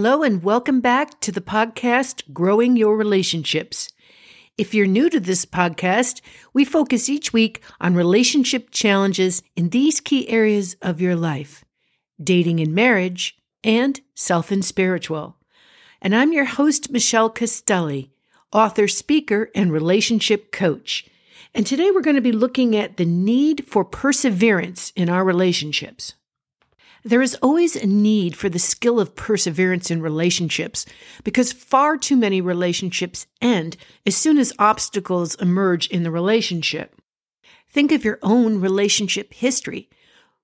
Hello, and welcome back to the podcast Growing Your Relationships. If you're new to this podcast, we focus each week on relationship challenges in these key areas of your life dating and marriage, and self and spiritual. And I'm your host, Michelle Castelli, author, speaker, and relationship coach. And today we're going to be looking at the need for perseverance in our relationships. There is always a need for the skill of perseverance in relationships because far too many relationships end as soon as obstacles emerge in the relationship. Think of your own relationship history.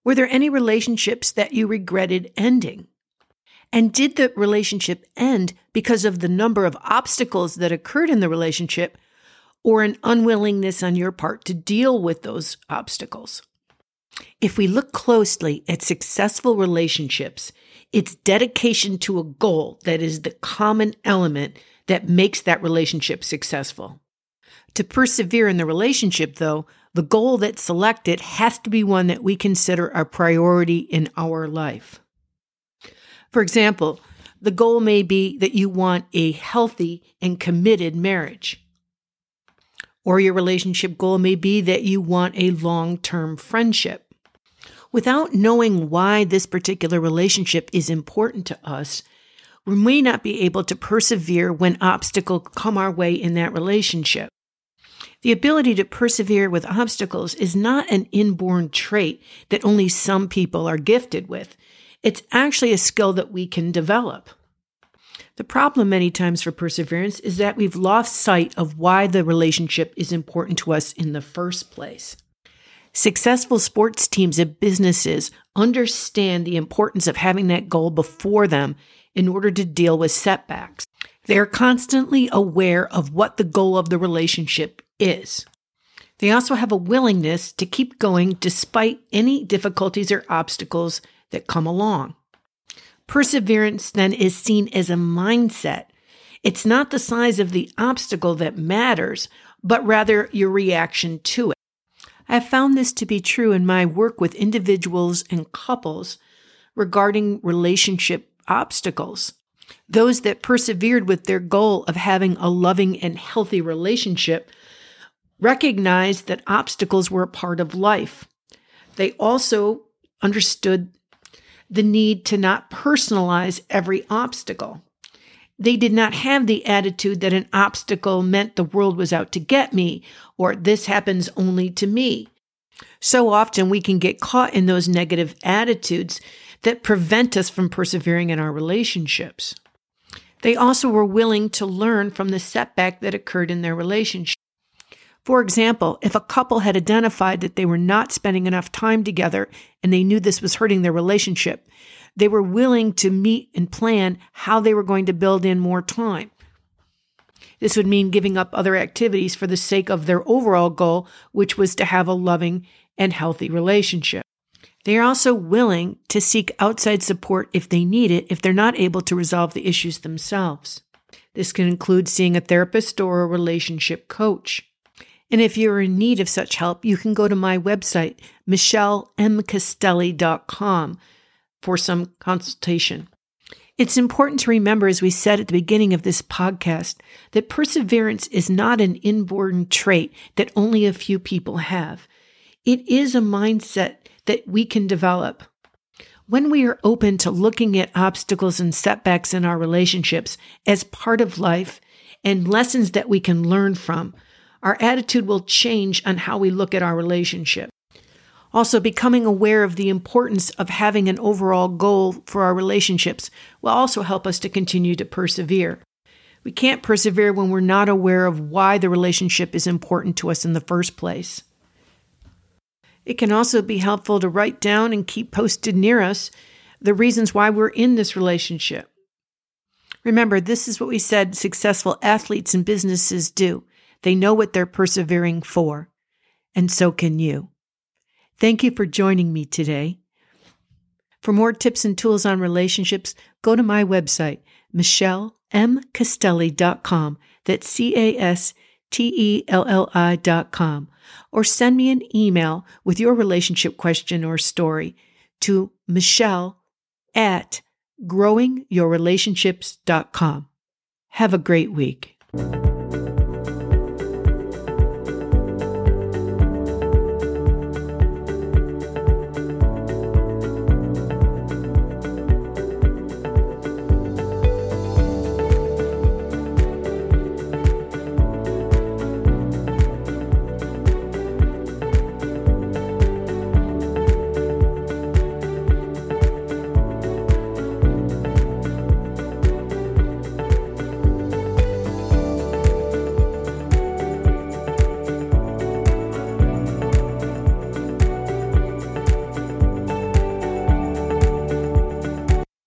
Were there any relationships that you regretted ending? And did the relationship end because of the number of obstacles that occurred in the relationship or an unwillingness on your part to deal with those obstacles? If we look closely at successful relationships, it's dedication to a goal that is the common element that makes that relationship successful. To persevere in the relationship, though, the goal that's selected has to be one that we consider a priority in our life. For example, the goal may be that you want a healthy and committed marriage. Or your relationship goal may be that you want a long term friendship. Without knowing why this particular relationship is important to us, we may not be able to persevere when obstacles come our way in that relationship. The ability to persevere with obstacles is not an inborn trait that only some people are gifted with. It's actually a skill that we can develop. The problem many times for perseverance is that we've lost sight of why the relationship is important to us in the first place. Successful sports teams and businesses understand the importance of having that goal before them in order to deal with setbacks. They are constantly aware of what the goal of the relationship is. They also have a willingness to keep going despite any difficulties or obstacles that come along. Perseverance then is seen as a mindset. It's not the size of the obstacle that matters, but rather your reaction to it. I have found this to be true in my work with individuals and couples regarding relationship obstacles. Those that persevered with their goal of having a loving and healthy relationship recognized that obstacles were a part of life. They also understood the need to not personalize every obstacle. They did not have the attitude that an obstacle meant the world was out to get me or this happens only to me. So often we can get caught in those negative attitudes that prevent us from persevering in our relationships. They also were willing to learn from the setback that occurred in their relationship. For example, if a couple had identified that they were not spending enough time together and they knew this was hurting their relationship, they were willing to meet and plan how they were going to build in more time. This would mean giving up other activities for the sake of their overall goal, which was to have a loving and healthy relationship. They are also willing to seek outside support if they need it, if they're not able to resolve the issues themselves. This can include seeing a therapist or a relationship coach. And if you're in need of such help, you can go to my website, michellemcastelli.com for some consultation. It's important to remember, as we said at the beginning of this podcast, that perseverance is not an inborn trait that only a few people have. It is a mindset that we can develop. When we are open to looking at obstacles and setbacks in our relationships as part of life and lessons that we can learn from, our attitude will change on how we look at our relationship. Also, becoming aware of the importance of having an overall goal for our relationships will also help us to continue to persevere. We can't persevere when we're not aware of why the relationship is important to us in the first place. It can also be helpful to write down and keep posted near us the reasons why we're in this relationship. Remember, this is what we said successful athletes and businesses do. They know what they're persevering for, and so can you. Thank you for joining me today. For more tips and tools on relationships, go to my website, michellemcastelli.com. That's C A S T E L L I.com. Or send me an email with your relationship question or story to michelle at growingyourrelationships.com. Have a great week.